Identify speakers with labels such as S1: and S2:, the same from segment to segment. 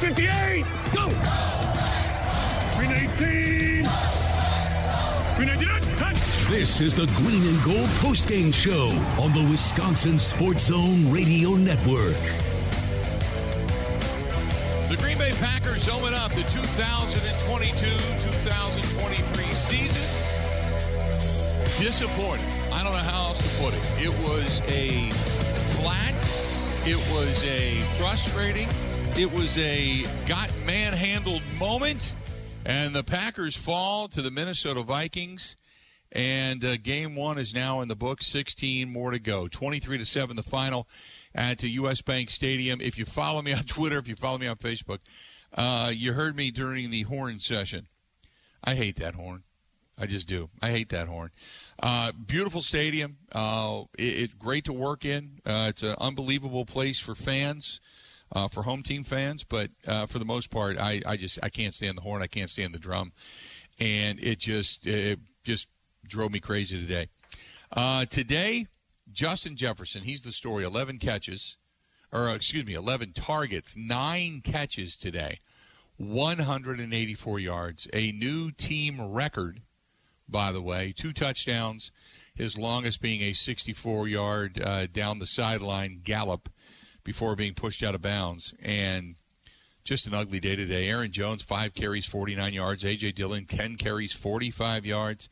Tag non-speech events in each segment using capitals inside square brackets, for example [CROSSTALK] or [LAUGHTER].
S1: 258. Go. Green 18. Green 89. Cut.
S2: This is the Green and Gold postgame show on the Wisconsin Sports Zone Radio Network.
S3: The Green Bay Packers open up the 2022-2023 season. Disappointing. I don't know how else to put it. It was a flat. It was a frustrating. It was a got manhandled moment. And the Packers fall to the Minnesota Vikings. And uh, game one is now in the books. 16 more to go. 23 to 7 the final at US Bank Stadium. If you follow me on [LAUGHS] Twitter, if you follow me on Facebook, uh, you heard me during the horn session. I hate that horn. I just do. I hate that horn. Uh, beautiful stadium. Uh, it, it's great to work in. Uh, it's an unbelievable place for fans, uh, for home team fans. But uh, for the most part, I, I just I can't stand the horn. I can't stand the drum, and it just it just drove me crazy today. Uh, today, Justin Jefferson. He's the story. Eleven catches, or excuse me, eleven targets, nine catches today. 184 yards, a new team record by the way. Two touchdowns, his longest being a 64 yard uh, down the sideline gallop before being pushed out of bounds. And just an ugly day today. Aaron Jones, five carries, 49 yards. A.J. Dillon, 10 carries, 45 yards.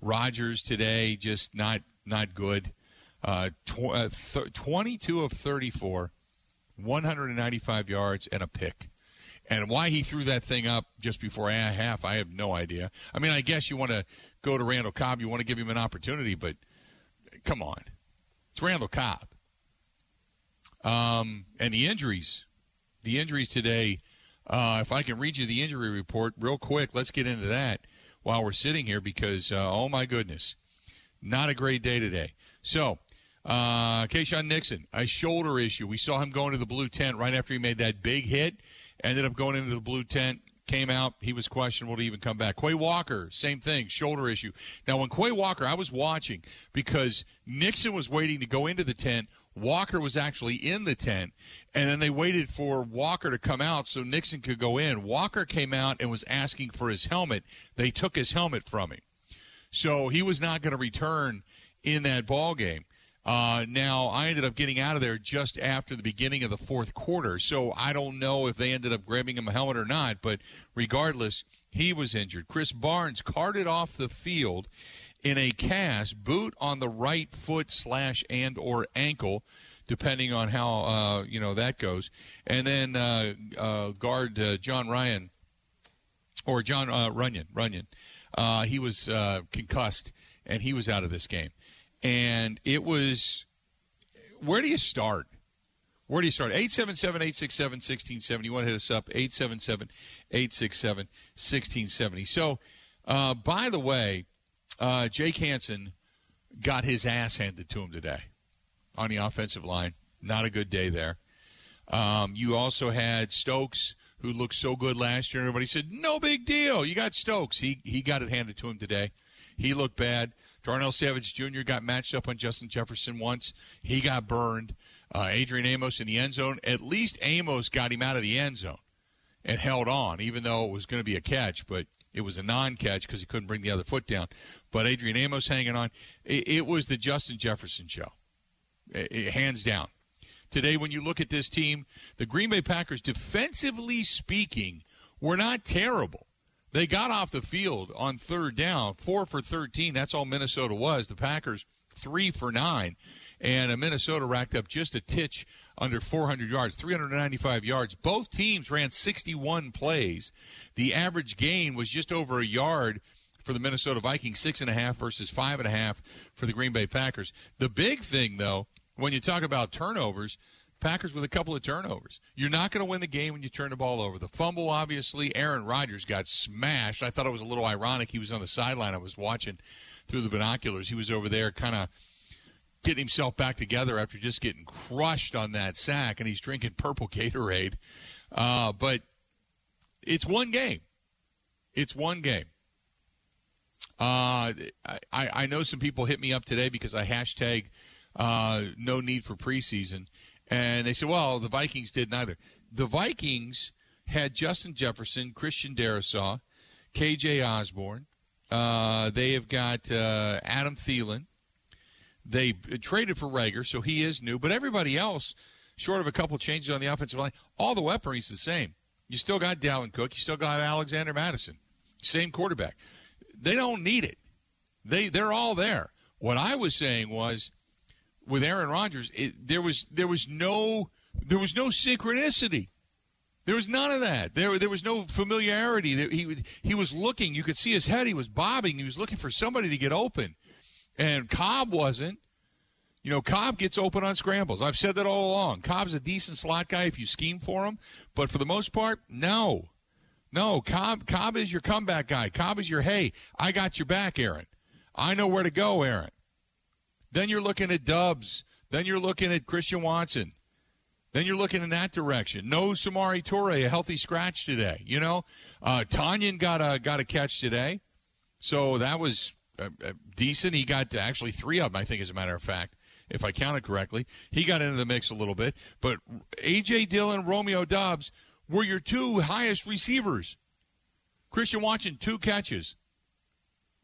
S3: Rodgers today, just not not good. Uh, tw- uh, th- 22 of 34, 195 yards, and a pick. And why he threw that thing up just before half, I have no idea. I mean, I guess you want to go to Randall Cobb, you want to give him an opportunity, but come on. It's Randall Cobb. Um, and the injuries, the injuries today, uh, if I can read you the injury report real quick, let's get into that while we're sitting here because, uh, oh my goodness, not a great day today. So, uh, Keisean Nixon, a shoulder issue. We saw him going to the blue tent right after he made that big hit. Ended up going into the blue tent, came out. He was questionable to even come back. Quay Walker, same thing, shoulder issue. Now, when Quay Walker, I was watching because Nixon was waiting to go into the tent. Walker was actually in the tent, and then they waited for Walker to come out so Nixon could go in. Walker came out and was asking for his helmet. They took his helmet from him. So he was not going to return in that ball game. Uh, now, I ended up getting out of there just after the beginning of the fourth quarter, so I don't know if they ended up grabbing him a helmet or not, but regardless, he was injured. Krys Barnes carted off the field in a cast, boot on the right foot slash and or ankle, depending on how uh, you know that goes. And then uh, uh, guard uh, John Ryan or John uh, Runyan, Runyan, uh, he was concussed and he was out of this game and it was where do you start? Where do you start? 877 867 1670. You want to hit us up? 877 867 1670. So, by the way, uh, Jake Hanson got his ass handed to him today on the offensive line. Not a good day there. Um, you also had Stokes, who looked so good last year. Everybody said, no big deal. You got Stokes. He, he got it handed to him today. He looked bad. Darnell Savage Jr. got matched up on Justin Jefferson once. He got burned. Uh, Adrian Amos in the end zone. At least Amos got him out of the end zone and held on, even though it was going to be a catch, but it was a non-catch because he couldn't bring the other foot down. But Adrian Amos hanging on. It, it was the Justin Jefferson show, it, it, hands down. Today, when you look at this team, the Green Bay Packers, defensively speaking, were not terrible. They got off the field on third down, four for 13. That's all Minnesota was. The Packers, three for nine. And Minnesota racked up just a titch under 400 yards, 395 yards. Both teams ran 61 plays. The average gain was just over a yard for the Minnesota Vikings, six and a half versus five and a half for the Green Bay Packers. The big thing, though, when you talk about turnovers, Packers with a couple of turnovers. You're not going to win the game when you turn the ball over. The fumble, obviously, Aaron Rodgers got smashed. I thought it was a little ironic. He was on the sideline. I was watching through the binoculars. He was over there kind of getting himself back together after just getting crushed on that sack, and he's drinking purple Gatorade. Uh, but it's one game. It's one game. Uh, I, I know some people hit me up today because I hashtag uh, no need for preseason. And they said, well, the Vikings did neither. The Vikings had Justin Jefferson, Christian Darrisaw, KJ Osborne. Uh, they have got uh, Adam Thielen. They traded for Reagor, so he is new. But everybody else, short of a couple changes on the offensive line, all the weaponry is the same. You still got Dalvin Cook. You still got Alexander Mattison. Same quarterback. They don't need it. They they're all there. What I was saying was, with Aaron Rodgers, it, there was there was no there was no synchronicity. There was none of that. There, there was no familiarity. He, he was looking. You could see his head. He was bobbing. He was looking for somebody to get open. And Cobb wasn't. You know, Cobb gets open on scrambles. I've said that all along. Cobb's a decent slot guy if you scheme for him. But for the most part, no. No, Cobb, Cobb is your comeback guy. Cobb is your, hey, I got your back, Aaron. I know where to go, Aaron. Then you're looking at Doubs. Then you're looking at Christian Watson. Then you're looking in that direction. No Samori Toure, a healthy scratch today. You know, uh, Tonyan got a got a catch today, so that was Uh, uh, decent. He got actually three of them, I think, as a matter of fact, if I counted correctly. He got into the mix a little bit, but AJ Dillon, Romeo Doubs were your two highest receivers. Christian Watson, two catches,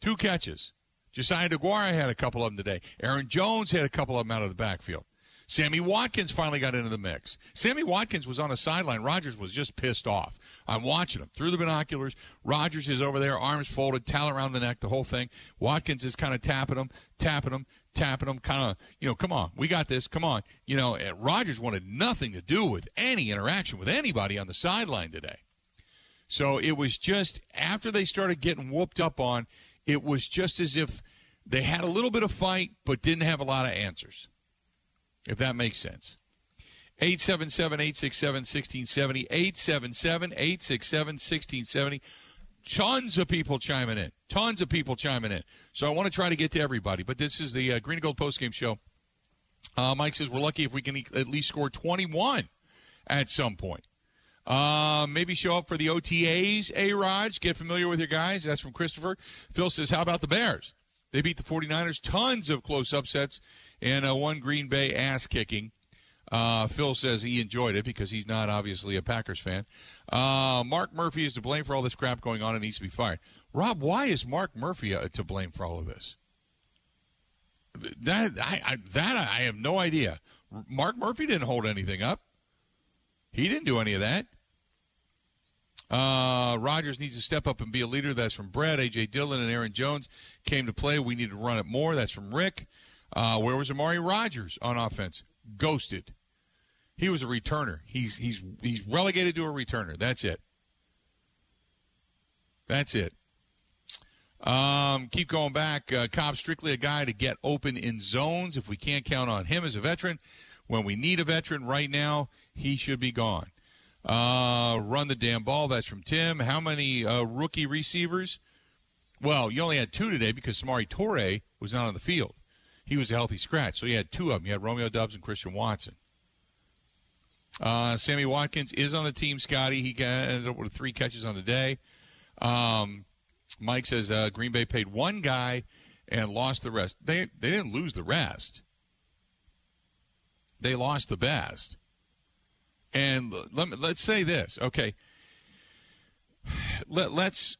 S3: two catches. Josiah Deguara had a couple of them today. Aaron Jones had a couple of them out of the backfield. Sammy Watkins finally got into the mix. Sammy Watkins was on a sideline. Rodgers was just pissed off. I'm watching him through the binoculars. Rodgers is over there, arms folded, towel around the neck, the whole thing. Watkins is kind of tapping him, tapping him, tapping him, kind of, you know, come on, we got this, come on. You know, eh, Rodgers wanted nothing to do with any interaction with anybody on the sideline today. So it was just after they started getting whooped up on, it was just as if they had a little bit of fight but didn't have a lot of answers if that makes sense. 877 867 1670. 877 867 1670. Tons of people chiming in. Tons of people chiming in. So I want to try to get to everybody, but this is the uh, Green and Gold postgame show. Uh, Mike says we're lucky if we can e- at least score 21 at some point. Uh, maybe show up for the OTAs, A Raj. Get familiar with your guys. That's from Christopher. Phil says, How about the Bears? They beat the 49ers. Tons of close upsets and uh, one Green Bay ass kicking. Uh, Phil says he enjoyed it because he's not obviously a Packers fan. Uh, Mark Murphy is to blame for all this crap going on and needs to be fired. Rob, why is Mark Murphy uh, to blame for all of this? That I, I, that I have no idea. Mark Murphy didn't hold anything up. He didn't do any of that. Uh, Rodgers needs to step up and be a leader. That's from Brett. A.J. Dillon and Aaron Jones came to play. We need to run it more. That's from Rick. Uh, where was Amari Rodgers on offense? Ghosted. He was a returner. He's he's he's relegated to a returner. That's it. That's it. Um, keep going back. Uh, Cobb strictly a guy to get open in zones. If we can't count on him as a veteran, when we need a veteran right now, he should be gone. Uh, run the damn ball. That's from Tim. How many uh, rookie receivers? Well, you only had two today because Samori Toure was not on the field he was a healthy scratch. So you had two of them. You had Romeo Doubs and Christian Watson. Uh, Sammy Watkins is on the team, Scotty. He ended up with three catches on the day. Um, Mike says uh, Green Bay paid one guy and lost the rest. They they didn't lose the rest. They lost the best. And let me, let's say this, okay? [SIGHS] Let, let's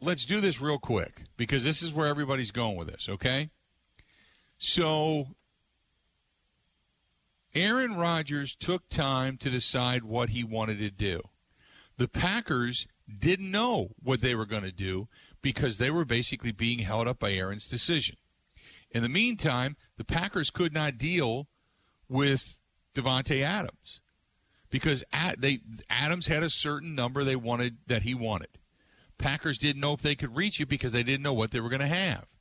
S3: let's do this real quick because this is where everybody's going with this, okay? So Aaron Rodgers took time to decide what he wanted to do. The Packers didn't know what they were going to do because they were basically being held up by Aaron's decision. In the meantime, the Packers could not deal with Davante Adams because they Adams had a certain number they wanted that he wanted. Packers didn't know if they could reach it because they didn't know what they were going to have.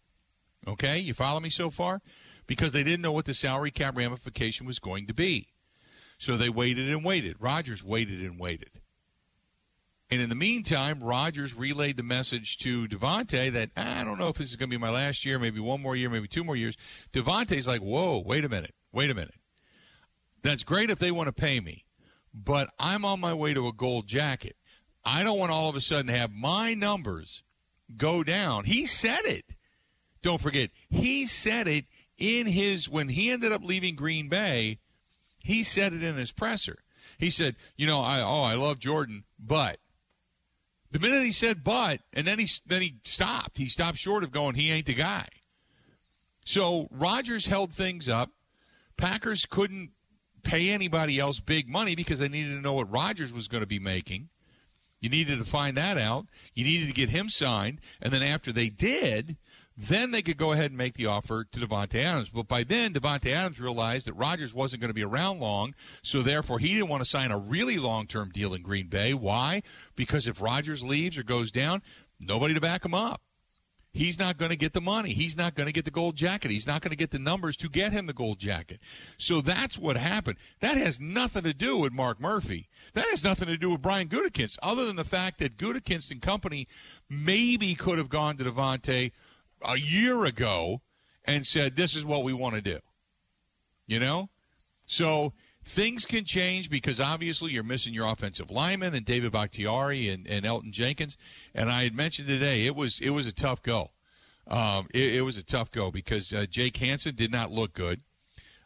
S3: Okay, you follow me so far? Because they didn't know what the salary cap ramification was going to be. So they waited and waited. Rodgers waited and waited. And in the meantime, Rodgers relayed the message to Davante that ah, I don't know if this is going to be my last year, maybe one more year, maybe two more years. Davante's like, whoa, wait a minute, wait a minute. That's great if they want to pay me, but I'm on my way to a gold jacket. I don't want all of a sudden have my numbers go down. He said it. Don't forget, he said it in his when he ended up leaving Green Bay. He said it in his presser. He said, you know, I oh I love Jordan, but the minute he said but, and then he then he stopped. He stopped short of going, he ain't the guy. So Rodgers held things up. Packers couldn't pay anybody else big money because they needed to know what Rodgers was going to be making. You needed to find that out. You needed to get him signed, and then after they did, then they could go ahead and make the offer to Davante Adams. But by then, Davante Adams realized that Rodgers wasn't going to be around long, so therefore he didn't want to sign a really long-term deal in Green Bay. Why? Because if Rodgers leaves or goes down, nobody to back him up. He's not going to get the money. He's not going to get the gold jacket. He's not going to get the numbers to get him the gold jacket. So that's what happened. That has nothing to do with Mark Murphy. That has nothing to do with Brian Gutekunst, other than the fact that Gutekunst and company maybe could have gone to Davante a year ago and said, "This is what we want to do." You know, so things can change because obviously you're missing your offensive lineman and David Bakhtiari and, and Elgton Jenkins. And I had mentioned today it was it was a tough go. Um, it, it, was a tough go because uh, Jake Hanson did not look good.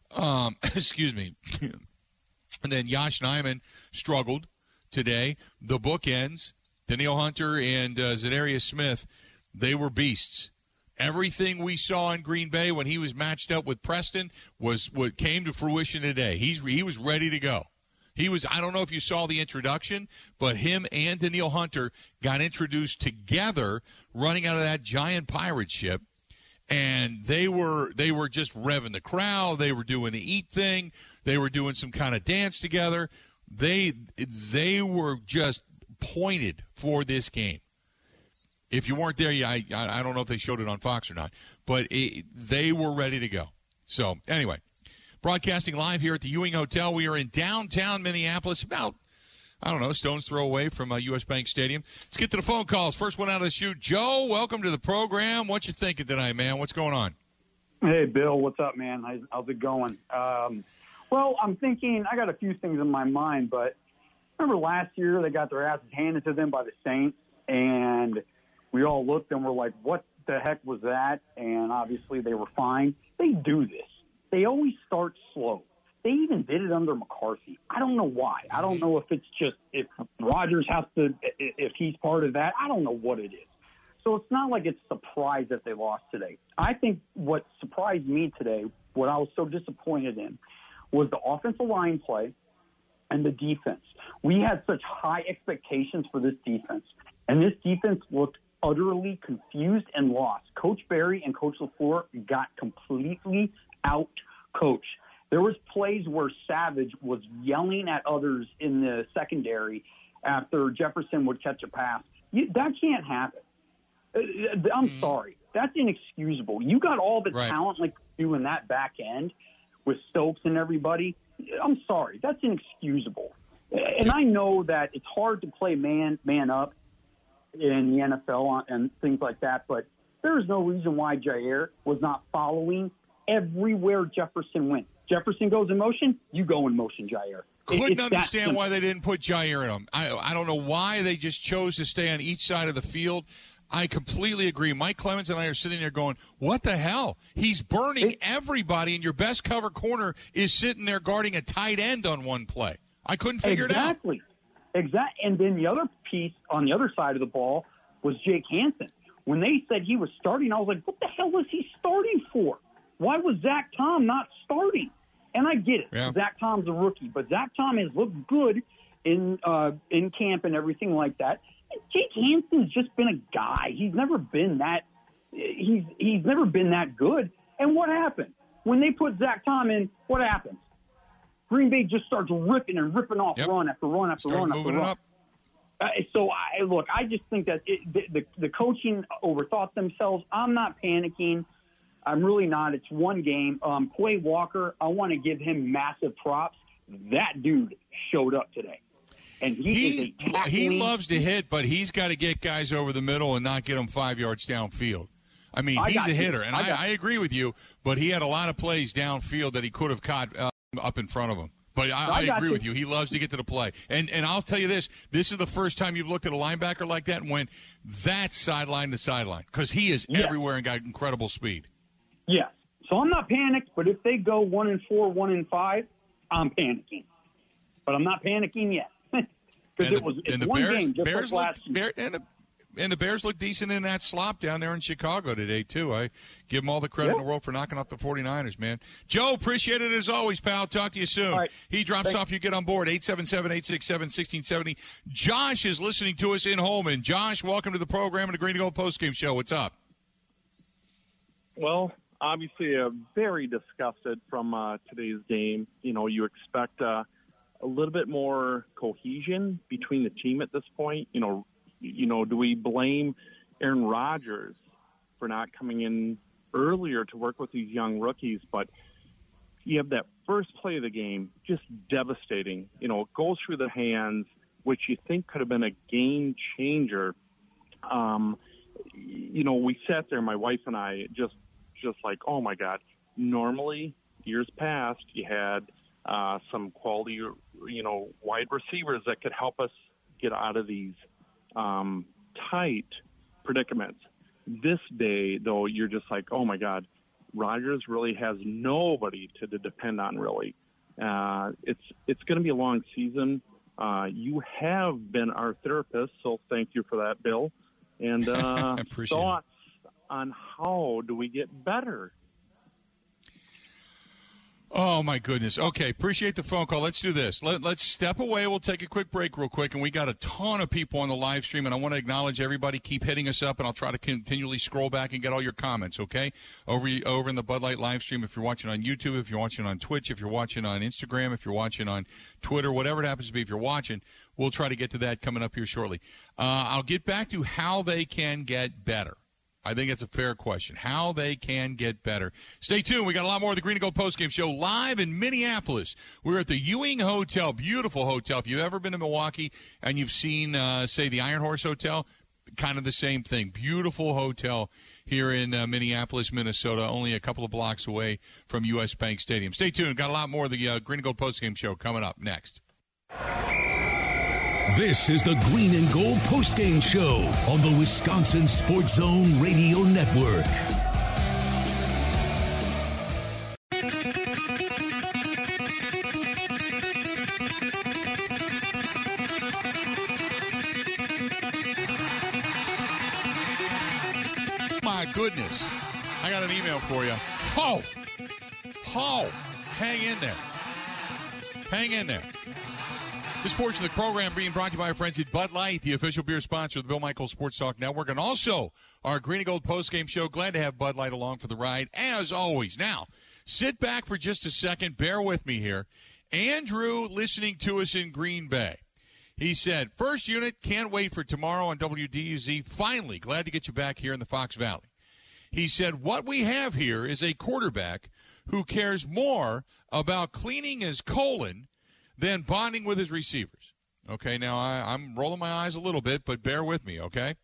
S3: Um, [COUGHS] excuse me. [COUGHS] and then Josh Nijman struggled today. The bookends, Danielle Hunter and uh, Smith, they were beasts. Everything we saw in Green Bay when he was matched up with Preston was what came to fruition today. He's he was ready to go. He was I don't know if you saw the introduction, but him and Danielle Hunter got introduced together running out of that giant pirate ship and they were they were just revving the crowd, they were doing the eat thing, they were doing some kind of dance together. They they were just pointed for this game. If you weren't there, I, I don't know if they showed it on Fox or not, but it, they were ready to go. So, anyway, broadcasting live here at the Hewing Hotel. We are in downtown Minneapolis, about, I don't know, stone's throw away from uh, U.S. Bank Stadium. Let's get to the phone calls. First one out of the chute. Joe, welcome to the program. What you thinking tonight, man? What's going on?
S4: Hey, Bill. What's up, man? How's it going? Um, well, I'm thinking, I got a few things in my mind, but remember last year they got their asses handed to them by the Saints, and – we all looked and were like, what the heck was that? And obviously they were fine. They do this. They always start slow. They even did it under McCarthy. I don't know why. I don't know if it's just if Rodgers has to, if he's part of that. I don't know what it is. So it's not like it's surprise that they lost today. I think what surprised me today, what I was so disappointed in, was the offensive line play and the defense. We had such high expectations for this defense, and this defense looked utterly confused and lost. Coach Barry and Coach LaFleur got completely out coached. There was plays where Savage was yelling at others in the secondary after Jefferson would catch a pass. You, that can't happen. Uh, uh, I'm mm. sorry. That's inexcusable. You got all the right. talent like you in that back end with Stokes and everybody. I'm sorry. That's inexcusable. And I know that it's hard to play man man up in the NFL and things like that. But there is no reason why Jair was not following everywhere Jefferson went. Jefferson goes in motion, you go in motion, Jair.
S3: Couldn't understand why they didn't put Jair in them. I, I don't know why they just chose to stay on each side of the field. I completely agree. Mike Clemens and I are sitting there going, "What the hell? He's burning it, everybody, and your best cover corner is sitting there guarding a tight end on one play." I couldn't figure
S4: exactly.
S3: it out.
S4: Exactly. Exactly. And then the other piece on the other side of the ball was Jake Hanson. When they said he was starting, I was like, what the hell was he starting for? Why was Zach Tom not starting? And I get it. Yeah. Zach Tom's a rookie, but Zach Tom has looked good in uh, in camp and everything like that. And Jake Hanson's just been a guy. He's never been that. He's he's never been that good. And what happened when they put Zach Tom in? What happens? Green Bay just starts ripping and ripping off yep. run after run after Start run after run. Uh, so I look, I just think that it, the, the the coaching overthought themselves. I'm not panicking. I'm really not. It's one game. Um, Quay Walker, I want to give him massive props. That dude showed up today. And he,
S3: he, he loves to hit, but he's got to get guys over the middle and not get them five yards downfield. I mean, I he's a hitter, and I, I, I, agree with you. But he had a lot of plays downfield that he could have caught. Uh, up in front of him. But I, I, I agree you. with you. He loves to get to the play. And and I'll tell you this: this is the first time you've looked at a linebacker like that and went, that sideline to sideline," because he is yes. everywhere and got incredible speed.
S4: Yes. So I'm not panicked, but if they go one and four, one and five, I'm panicking. but I'm not panicking yet [LAUGHS] because it was it's one
S3: Bears,
S4: game just
S3: Bears
S4: like last
S3: look, Bear, and, the, and the Bears look decent in that slop down there in Chicago today, too. I give them all the credit in the world for knocking off the 49ers, man. Joe, appreciate it as always, pal. Talk to you soon.
S4: All right.
S3: He drops
S4: Thanks.
S3: off. You get on board. 877-867-1670. Josh is listening to us in Holmen. Josh, welcome to the program and the Green and Gold postgame show. What's up?
S5: Well, obviously, uh, very disgusted from uh, today's game. You know, you expect uh, a little bit more cohesion between the team at this point. You know, you know, do we blame Aaron Rodgers for not coming in earlier to work with these young rookies? But you have that first play of the game, just devastating. You know, it goes through the hands, which you think could have been a game changer. Um, you know, we sat there, my wife and I, just, just like, oh my God. Normally, years past, you had uh, some quality, you know, wide receivers that could help us get out of these um, tight predicaments. This day, though, you're just like, oh my God, Rodgers really has nobody to, to depend on. Really, uh, it's it's going to be a long season. Uh, you have been our therapist, so thank you for that, Bill. And [LAUGHS] uh,
S3: appreciate it.
S5: thoughts on how do we get better?
S3: Oh my goodness. Okay, appreciate the phone call. Let's do this. Let, let's step away. We'll take a quick break real quick, and we got a ton of people on the live stream, and I want to acknowledge everybody. Keep hitting us up, and I'll try to continually scroll back and get all your comments. Okay, over over in the Bud Light live stream. If you're watching on YouTube, if you're watching on Twitch, if you're watching on Instagram, if you're watching on Twitter, whatever it happens to be, if you're watching, we'll try to get to that coming up here shortly. Uh, I'll get back to how they can get better. I think it's a fair question. How they can get better. Stay tuned. We got a lot more of the Green and Gold postgame show live in Minneapolis. We're at the Hewing Hotel. Beautiful hotel. If you've ever been to Milwaukee and you've seen, uh, say, the Iron Horse Hotel, kind of the same thing. Beautiful hotel here in uh, Minneapolis, Minnesota, only a couple of blocks away from U.S. Bank Stadium. Stay tuned. Got a lot more of the uh, Green and Gold postgame show coming up next.
S2: This is the Green and Gold postgame show on the Wisconsin Sports Zone Radio Network.
S3: My goodness. I got an email for you. Ho! Ho! Hang in there. Hang in there. This portion of the program being brought to you by our friends at Bud Light, the official beer sponsor of the Bill Michaels Sports Talk Network, and also our Green and Gold postgame show. Glad to have Bud Light along for the ride, as always. Now, sit back for just a second. Bear with me here. Andrew, listening to us in Green Bay. He said, First unit, can't wait for tomorrow on WDUZ. Finally, glad to get you back here in the Fox Valley. He said, What we have here is a quarterback who cares more about cleaning his colon than bonding with his receivers. Okay, now I, I'm rolling my eyes a little bit, but bear with me, okay?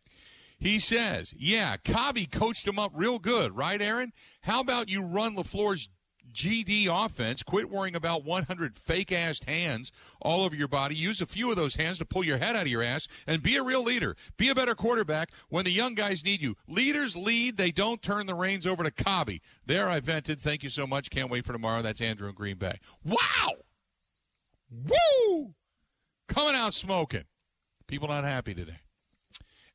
S3: He says, Yeah, Cobby coached him up real good, right, Aaron? How about you run LaFleur's GD offense. Quit worrying about 100 fake assed hands all over your body. Use a few of those hands to pull your head out of your ass and be a real leader. Be a better quarterback when the young guys need you. Leaders lead, they don't turn the reins over to Cobby. There, I vented. Thank you so much. Can't wait for tomorrow. That's Andrew in Green Bay. Wow! Woo! Coming out smoking. People not happy today.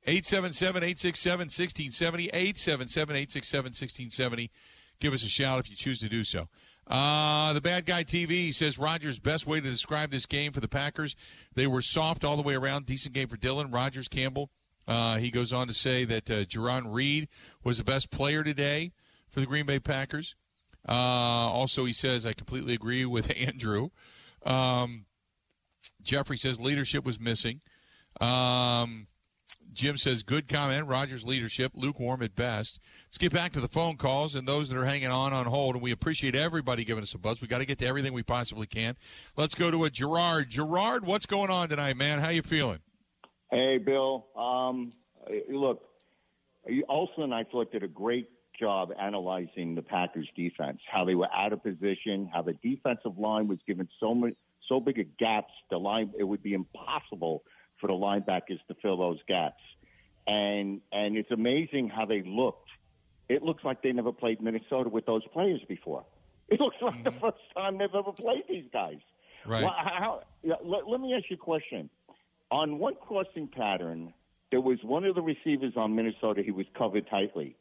S3: 877 867 1670. 877 867 1670. Give us a shout if you choose to do so. Uh, the Bad Guy TV says Rodgers' best way to describe this game for the Packers. They were soft all the way around. Decent game for Dillon. Rodgers Campbell. Uh, he goes on to say that uh, Jarran Reed was the best player today for the Green Bay Packers. Uh, also, he says, I completely agree with [LAUGHS] Andrew. Um, Jeffrey says leadership was missing. Um, Jim says, good comment. Rodgers' leadership, lukewarm at best. Let's get back to the phone calls and those that are hanging on on hold. And we appreciate everybody giving us a buzz. we got to get to everything we possibly can. Let's go to a Gerard. Gerard, what's going on tonight, man? How you feeling?
S6: Hey, Bill. Um, look, Olson, and I thought did a great job analyzing the Packers' defense, how they were out of position, how the defensive line was given so much, so big a gaps. The line it would be impossible for the linebackers to fill those gaps, and and it's amazing how they looked. It looks like they never played Minnesota with those players before. It looks like the mm-hmm. first time they've ever played these guys.
S3: Right.
S6: Well, how, let, let me ask you a question. On one crossing pattern, there was one of the receivers on Minnesota. He was covered tightly,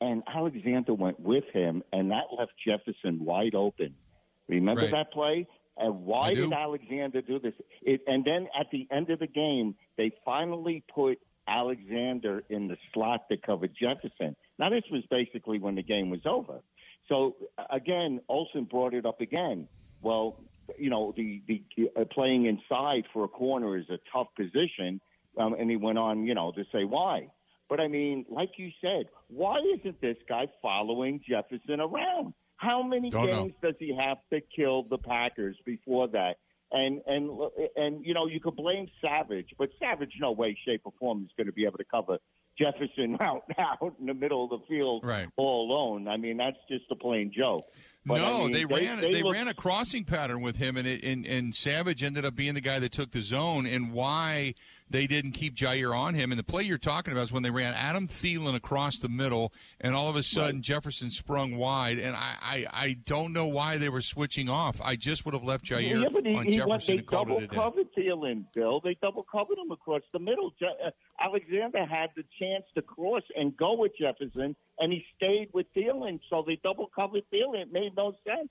S6: and Alexander went with him, and that left Jefferson wide open. Remember
S3: Right.
S6: that play? And why did Alexander do this? It, and then at the end of the game, they finally put Alexander in the slot that covered Jefferson. Now, this was basically when the game was over. So again, Olsen brought it up again. Well, you know, the the uh, playing inside for a corner is a tough position, um, and he went on, you know, to say why. But I mean, like you said, why isn't this guy following Jefferson around? How many
S3: Don't know.
S6: games does he have to kill the Packers before that? And and and you know, you could blame Savage, but Savage, no way, shape, or form is going to be able to cover Jefferson [LAUGHS] out out in the middle of the field
S3: Right.
S6: all alone. I mean, that's just a plain joke. But,
S3: no,
S6: I mean,
S3: they, ran they,
S6: look-
S3: ran a crossing pattern with him, and, it, and and Savage ended up being the guy that took the zone. And why they didn't keep Jair on him? And the play you're talking about is when they ran Adam Thielen across the middle, and all of a sudden Jefferson sprung wide. And I, I I don't know why they were switching off. I just would have left Jair
S6: yeah, but he,
S3: on
S6: he
S3: Jefferson
S6: went, they double
S3: it a day.
S6: covered Thielen, Bill. They double covered him across the middle. Je- uh, Alexander had the chance to cross and go with Jefferson, and he stayed with Thielen. So they double covered Thielen. It made no sense.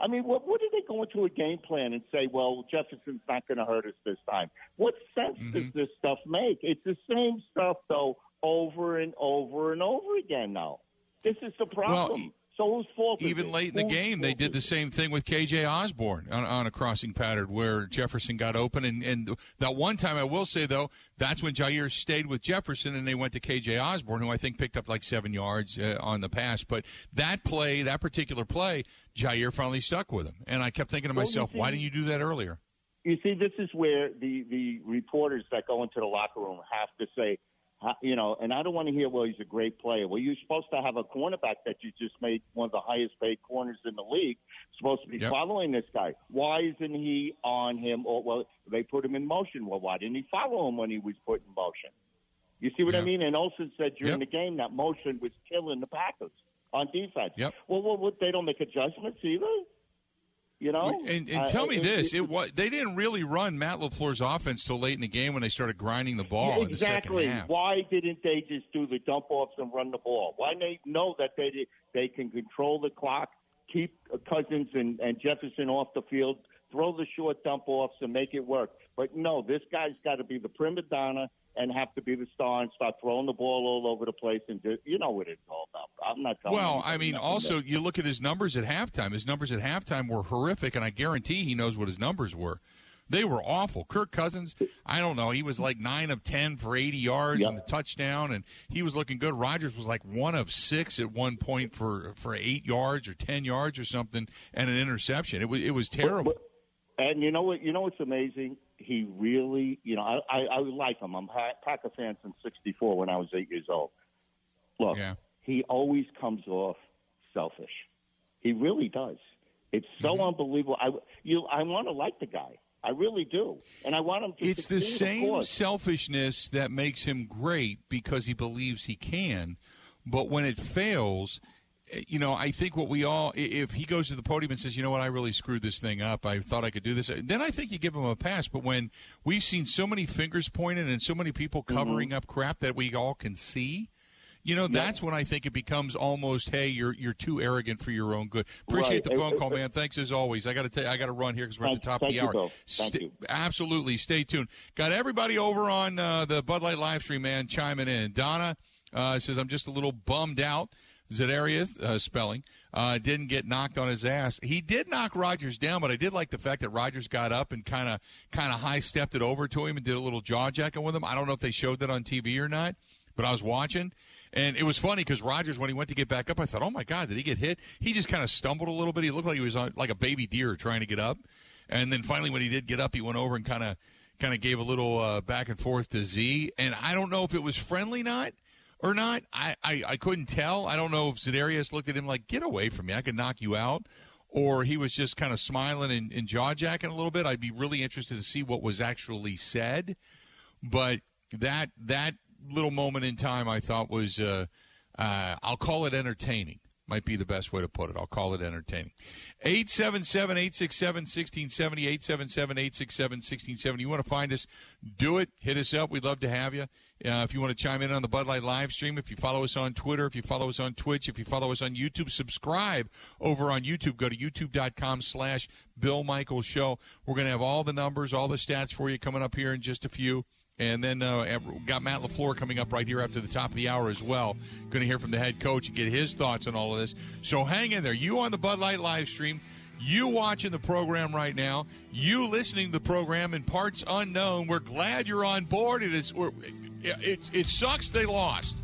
S6: I mean, what, what did they go into a game plan and say, well, Jefferson's not going to hurt us this time? What sense
S3: Mm-hmm.
S6: does this stuff make? It's the same stuff, though, over and over and over again now. This is the problem.
S3: e-
S6: so whose fault
S3: Even late in the
S6: Whose
S3: game, they did the same thing with KJ Osborne on, on a crossing pattern where Jefferson got open. And, and that one time, I will say, though, that's when Jair stayed with Jefferson and they went to KJ Osborne, who I think picked up like seven yards uh, on the pass. But that play, that particular play, Jair finally stuck with him. And I kept thinking to myself, why didn't you do that earlier?
S6: you see, this is where the the reporters that go into the locker room have to say, you know, and I don't want to hear, well, he's a great player. Well, you're supposed to have a cornerback that you just made one of the highest paid corners in the league, supposed to be
S3: Yep.
S6: following this guy. Why isn't he on him? Or well, they put him in motion. Well, why didn't he follow him when he was put in motion? You see what I mean? And Olsen said during
S3: Yep.
S6: the game that motion was killing the Packers on defense.
S3: Yep.
S6: Well, well, well, they don't make adjustments either. You know,
S3: And, and
S6: Uh,
S3: tell me
S6: it-
S3: this:
S6: it-
S3: it, was they didn't really run Matt LaFleur's offense till late in the game when they started grinding the ball in the
S6: exactly.
S3: half.
S6: Why didn't they just do the dump offs and run the ball? Why they know that they they can control the clock, keep Cousins and, and Jefferson off the field, throw the short dump offs and make it work? But no, this guy's got to be the prima donna and have to be the star and start throwing the ball all over the place and do, you know what it's all about. I'm not telling.
S3: Well, I mean, also
S6: that-
S3: you look at his numbers at halftime. His numbers at halftime were horrific, and I guarantee he knows what his numbers were. They were awful. Kirk Cousins, I don't know. He was like nine of ten for eighty yards
S6: Yep.
S3: and a touchdown, and he was looking good. Rodgers was like one of six at one point for for eight yards or ten yards or something, and an interception. It was it was terrible.
S6: But- and you know what? You know what's amazing? He really, you know, I, I, I like him. I'm a Packer fan since '64 when I was eight years old. Look,
S3: Yeah.
S6: he always comes off selfish. He really does. It's so
S3: Mm-hmm.
S6: unbelievable. I you, I want to like the guy. I really do, and I want him to.
S3: it's the
S6: succeed, of
S3: same selfishness that makes him great because he believes he can. But when it fails, you know, I think what we all, if he goes to the podium and says, you know what, I really screwed this thing up, I thought I could do this, then I think you give him a pass. But when we've seen so many fingers pointed and so many people
S6: Mm-hmm.
S3: covering up crap that we all can see, you know, that's when I think it becomes almost, hey, you're you're too arrogant for your own good. Appreciate
S6: Right.
S3: the phone call, man. Thanks as always. I got to tell I got to run here because we're at the top of the
S6: you,
S3: hour.
S6: Bill. Thank
S3: Sta-
S6: you.
S3: Absolutely. Stay tuned. Got everybody over on uh, the Bud Light live stream, man, chiming in. Donna uh, says, I'm just a little bummed out. Za'Darius, uh, spelling, uh, didn't get knocked on his ass. He did knock Rodgers down, but I did like the fact that Rodgers got up and kind of kind of high stepped it over to him and did a little jaw jacking with him. I don't know if they showed that on TV or not, but I was watching. And it was funny because Rodgers, when he went to get back up, I thought, "Oh my God, did he get hit?" He just kind of stumbled a little bit. He looked like he was on, like a baby deer trying to get up. And then finally, when he did get up, he went over and kind of kind of gave a little uh, back and forth to Z. And I don't know if it was friendly or not or not. I, I, I couldn't tell. I don't know if Za'Darius looked at him like, "Get away from me! I could knock you out." Or he was just kind of smiling and, and jaw jacking a little bit. I'd be really interested to see what was actually said. But that that little moment in time, I thought was, uh, uh, I'll call it entertaining. Might be the best way to put it. I'll call it entertaining. 877 867 1670, 877 867 1670. You want to find us? Do it. Hit us up. We'd love to have you. Uh, if you want to chime in on the Bud Light live stream, if you follow us on Twitter, if you follow us on Twitch, if you follow us on YouTube, subscribe over on YouTube. Go to youtube.com slash Bill Michaels Show. We're going to have all the numbers, all the stats for you coming up here in just a few. And then uh, got Matt LaFleur coming up right here after the top of the hour as well. Going to hear from the head coach and get his thoughts on all of this. So hang in there. You on the Bud Light live stream, you watching the program right now, you listening to the program in parts unknown. We're glad you're on board. It is. It, it, it sucks they lost,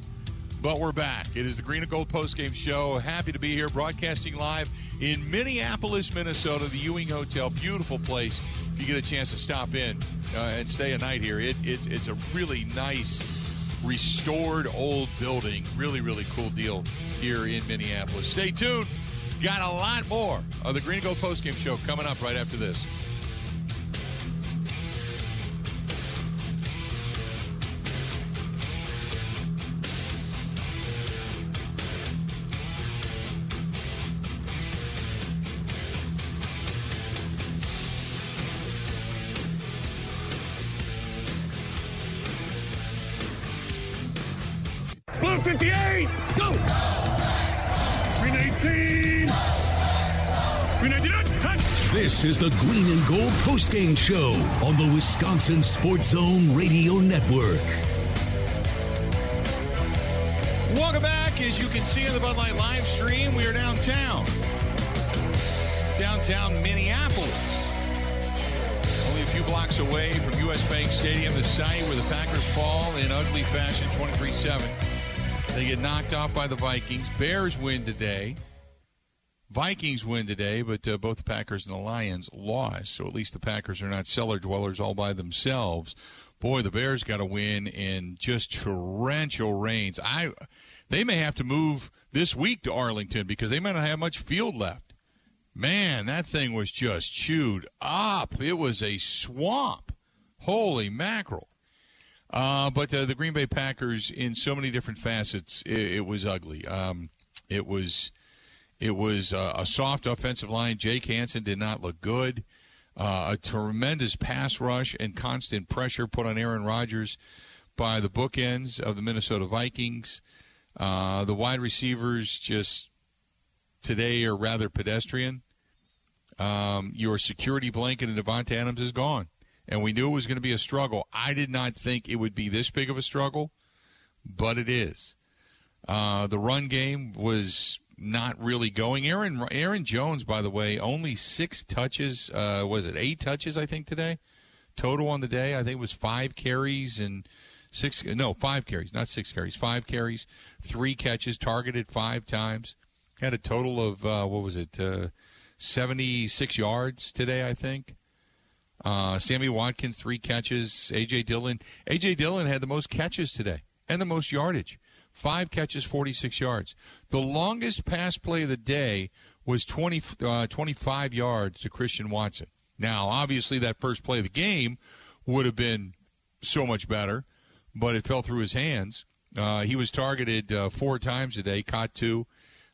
S3: but we're back. It is the Green and Gold Post Game Show. Happy to be here, broadcasting live in Minneapolis, Minnesota, the Hewing Hotel. Beautiful place. If you get a chance to stop in uh, and stay a night here, it, it's it's a really nice, restored old building. Really, really cool deal here in Minneapolis. Stay tuned. Got a lot more of the Green and Gold Post Game Show coming up right after this.
S2: This is the Green and Gold postgame show on the Wisconsin Sports Zone Radio Network.
S3: Welcome back. As you can see on the Bud Light live stream, we are downtown. Downtown Minneapolis. Only a few blocks away from U.S. Bank Stadium, the site where the Packers fall in ugly fashion 23 7. They get knocked off by the Vikings. Bears win today. Vikings win today, but uh, both the Packers and the Lions lost. So at least the Packers are not cellar dwellers all by themselves. Boy, the Bears got to win in just torrential rains. I, they may have to move this week to Arlington because they might not have much field left. Man, that thing was just chewed up. It was a swamp. Holy mackerel. Uh, but uh, the Green Bay Packers, in so many different facets, it, it was ugly. Um, it was it was uh, a soft offensive line. Jake Hanson did not look good. Uh, a tremendous pass rush and constant pressure put on Aaron Rodgers by the bookends of the Minnesota Vikings. Uh, the wide receivers just today are rather pedestrian. Um, your security blanket in Davante Adams is gone and we knew it was going to be a struggle. I did not think it would be this big of a struggle, but it is. Uh, the run game was not really going. Aaron Aaron Jones, by the way, only six touches. Uh, was it eight touches? I think today total on the day. I think it was five carries and six. No, five carries, not six carries. Five carries, three catches, targeted five times. Had a total of uh, what was it? Uh, Seventy six yards today, I think. Uh, Sammy Watkins, three catches. A.J. Dillon. A.J. Dillon had the most catches today and the most yardage. Five catches, 46 yards. The longest pass play of the day was 20, uh, 25 yards to Christian Watson. Now, obviously, that first play of the game would have been so much better, but it fell through his hands. Uh, he was targeted uh, four times today, caught two.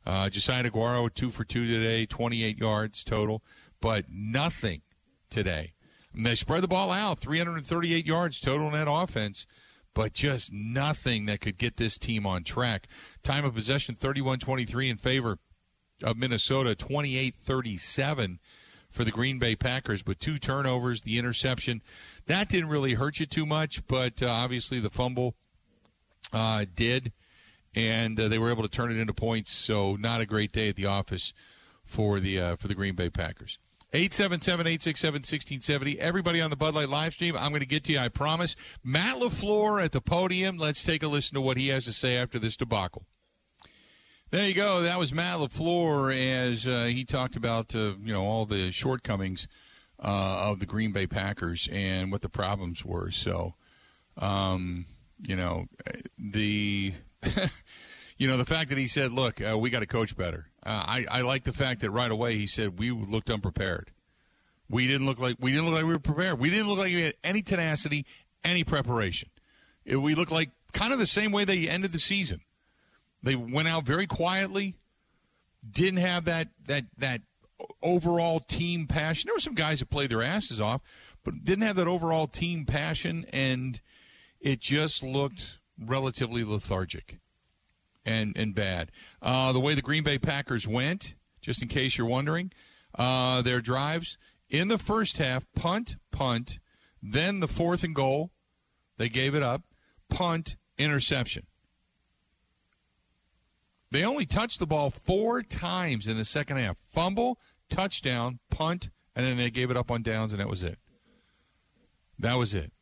S3: Uh, Josiah Deguara, two for two today, 28 yards total, but nothing today and they spread the ball out, 338 yards total in that offense, but just nothing that could get this team on track. Time of possession 31 23 in favor of Minnesota, 28 37 for the Green Bay Packers, but two turnovers, the interception. That didn't really hurt you too much, but uh, obviously the fumble uh, did, and uh, they were able to turn it into points. So not a great day at the office for the uh, for the Green Bay Packers. 877-867-1670. Everybody on the Bud Light live stream, I'm going to get to you, I promise. Matt LaFleur at the podium. Let's take a listen to what he has to say after this debacle. There you go. That was Matt LaFleur as uh, he talked about, uh, you know, all the shortcomings uh, of the Green Bay Packers and what the problems were. So, um, you know, the... [LAUGHS] you know, the fact that he said, "Look, uh, we got to coach better." Uh, I I like the fact that right away he said we looked unprepared. We didn't look like we didn't look like we were prepared. We didn't look like we had any tenacity, any preparation. It, we looked like kind of the same way they ended the season. They went out very quietly, didn't have that that that overall team passion. There were some guys that played their asses off, but didn't have that overall team passion, and it just looked relatively lethargic and and bad. Uh, the way the Green Bay Packers went, just in case you're wondering, uh, their drives in the first half, punt, punt, then the fourth and goal, they gave it up, punt, interception. They only touched the ball four times in the second half fumble, touchdown, punt, and then they gave it up on downs, and that was it. That was it.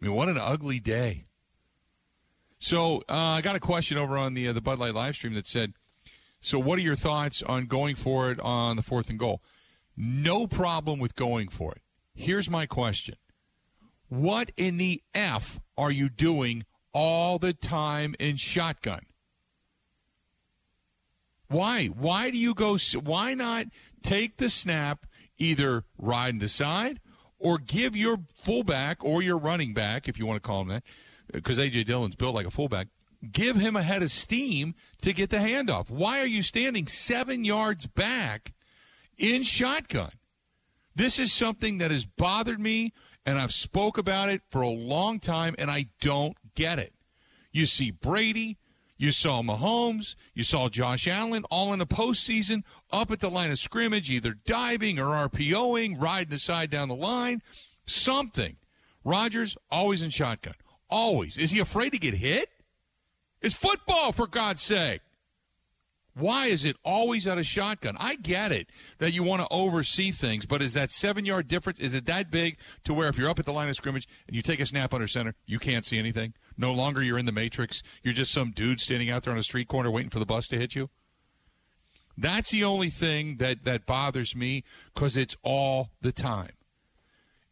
S3: I mean, what an ugly day. So uh, I got a question over on the uh, the Bud Light live stream that said, "So what are your thoughts on going for it on the fourth and goal?" No problem with going for it. Here's my question: What in the f are you doing all the time in shotgun? Why? Why do you go? Why not take the snap, either ride and decide, or give your fullback or your running back, if you want to call him that, because A.J. Dillon's built like a fullback, give him a head of steam to get the handoff. Why are you standing seven yards back in shotgun? This is something that has bothered me, and I've spoke about it for a long time, and I don't get it. You see Brady, you saw Mahomes, you saw Josh Allen, all in the postseason, up at the line of scrimmage, either diving or RPOing, riding the side down the line, something. Rodgers always in shotgun, always. Is he afraid to get hit? It's football, for God's sake. Why is it always out of shotgun? I get it that you want to oversee things, but is that seven yard difference? Is it that big to where if you're up at the line of scrimmage and you take a snap under center, you can't see anything? No longer you're in the matrix. You're just some dude standing out there on a street corner waiting for the bus to hit you. That's the only thing that, that bothers me because it's all the time.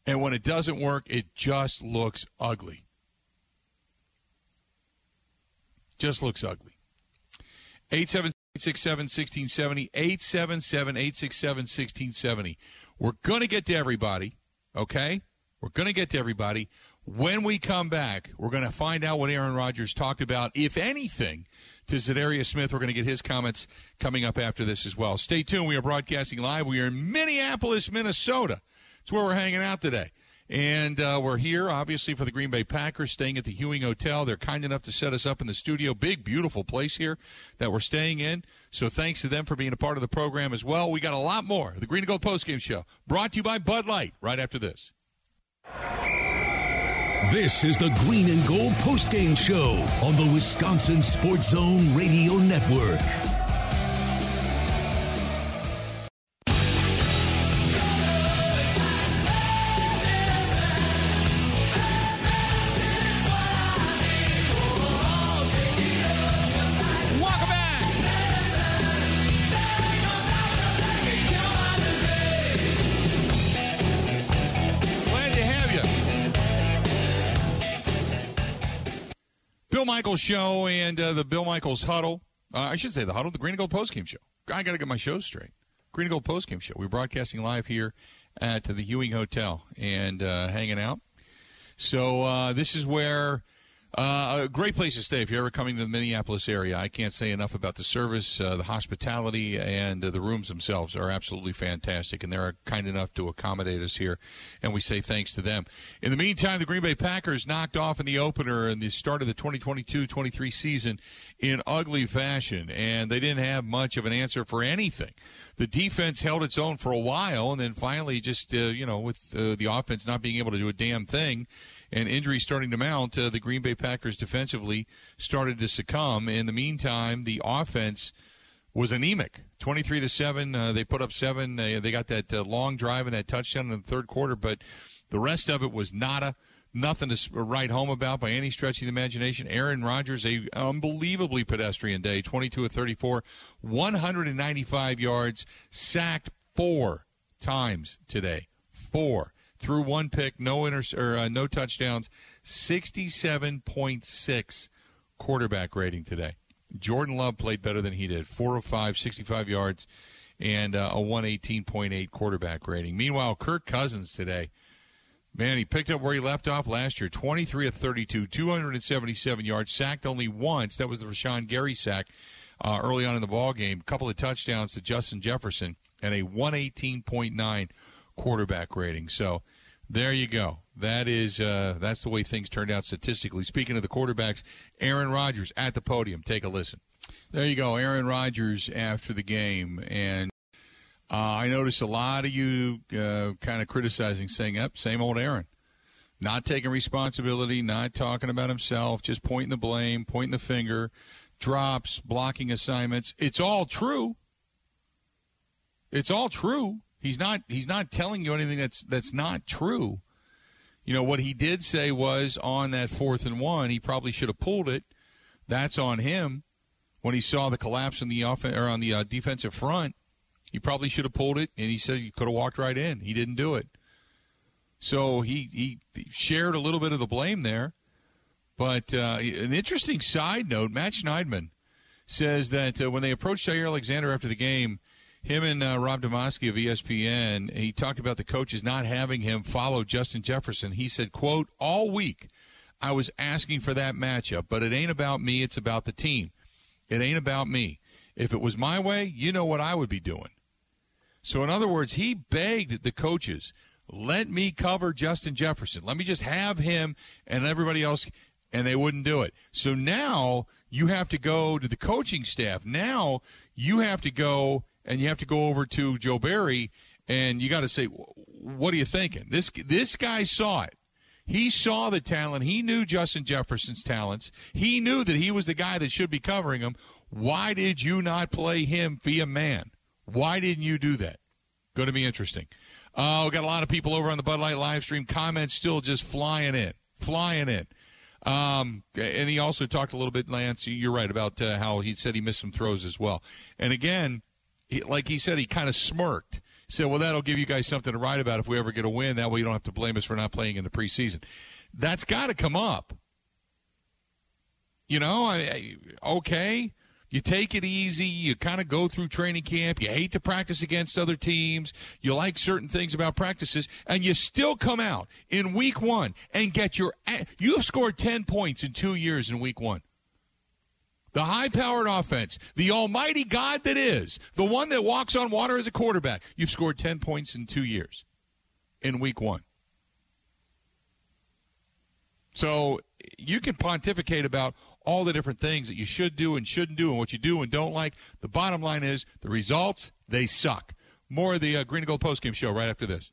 S3: And when it doesn't work, it just looks ugly. Just looks ugly. 877 1670, 877 867 1670. We're going to get to everybody, okay? We're going to get to everybody. When we come back, we're going to find out what Aaron Rodgers talked about, if anything, to Za'Darius Smith. We're going to get his comments coming up after this as well. Stay tuned. We are broadcasting live. We are in Minneapolis, Minnesota. It's where we're hanging out today. And uh, we're here, obviously, for the Green Bay Packers, staying at the Hewing Hotel. They're kind enough to set us up in the studio. Big, beautiful place here that we're staying in. So thanks to them for being a part of the program as well. We got a lot more. The Green and Gold Postgame Show, brought to you by Bud Light, right after this.
S2: This is the Green and Gold Postgame Show on the Wisconsin Sports Zone Radio Network.
S3: Michaels Show and uh, the Bill Michaels Huddle. Uh, I should say the Huddle, the Green and Gold Postgame Show. I got to get my shows straight. Green and Gold Postgame Show. We're broadcasting live here at the Hewing Hotel and uh, hanging out. So uh, this is where uh, a great place to stay if you're ever coming to the Minneapolis area. I can't say enough about the service, uh, the hospitality, and uh, the rooms themselves are absolutely fantastic, and they're kind enough to accommodate us here, and we say thanks to them. In the meantime, the Green Bay Packers knocked off in the opener in the start of the 2022-23 season in ugly fashion, and they didn't have much of an answer for anything the defense held its own for a while, and then finally, just uh, you know, with uh, the offense not being able to do a damn thing, and injuries starting to mount, uh, the Green Bay Packers defensively started to succumb. In the meantime, the offense was anemic. Twenty-three to seven, uh, they put up seven. They, they got that uh, long drive and that touchdown in the third quarter, but the rest of it was nada. Nothing to write home about by any stretch of the imagination. Aaron Rodgers, a unbelievably pedestrian day, 22 of 34, 195 yards, sacked four times today. Four. Threw one pick, no inter- or, uh, no touchdowns, 67.6 quarterback rating today. Jordan Love played better than he did. 4 of 5, 65 yards, and uh, a 118.8 quarterback rating. Meanwhile, Kirk Cousins today, Man, he picked up where he left off last year. 23 of 32, 277 yards, sacked only once. That was the Rashan Gary sack. uh, early on in the ball game. A couple of touchdowns to Justin Jefferson and a 118.9 quarterback rating. So there you go. That is uh, that's the way things turned out statistically. Speaking of the quarterbacks, Aaron Rodgers at the podium. Take a listen. There you go, Aaron Rodgers after the game, and uh, I noticed a lot of you uh, kind of criticizing, saying, "Yep, same old Aaron." Not taking responsibility, not talking about himself, just pointing the blame, pointing the finger, drops, blocking assignments. It's all true. It's all true. He's not he's not telling you anything that's that's not true. You know what he did say was on that fourth and one, he probably should have pulled it. That's on him. When he saw the collapse in the off- or on the uh, defensive front, he probably should have pulled it, and he said he could have walked right in. He didn't do it. So he he shared a little bit of the blame there. But uh, an interesting side note: Matt Schneidman says that uh, when they approached Jaire Alexander after the game, him and uh, Rob Demovsky of ESPN, he talked about the coaches not having him follow Justin Jefferson. He said, "quote All week, I was asking for that matchup, but it ain't about me; it's about the team. It ain't about me. If it was my way, you know what I would be doing." So, in other words, he begged the coaches, "Let me cover Justin Jefferson. Let me just have him and everybody else." And they wouldn't do it. So now you have to go to the coaching staff. Now you have to go and you have to go over to Joe Barry and you got to say, what are you thinking? This this guy saw it. He saw the talent. He knew Justin Jefferson's talents. He knew that he was the guy that should be covering him. Why did you not play him via man? Why didn't you do that? Going to be interesting. Uh, we got a lot of people over on the Bud Light live stream. Comments still just flying in, flying in. Um, and he also talked a little bit, Lance. You're right about uh, how he said he missed some throws as well. And again, he, like he said, he kind of smirked. He said, "Well, that'll give you guys something to write about if we ever get a win. That way, you don't have to blame us for not playing in the preseason." That's got to come up. You know, I, I, okay, you take it easy. You kind of go through training camp. You hate to practice against other teams. You like certain things about practices, and you still come out in week one and get your. You have scored ten points in two years in week one the high powered offense, the almighty God that is, the one that walks on water as a quarterback. You've scored 10 points in two years in week one. So you can pontificate about all the different things that you should do and shouldn't do and what you do and don't like. The bottom line is the results, they suck. More of the uh, Green and Gold postgame show right after this.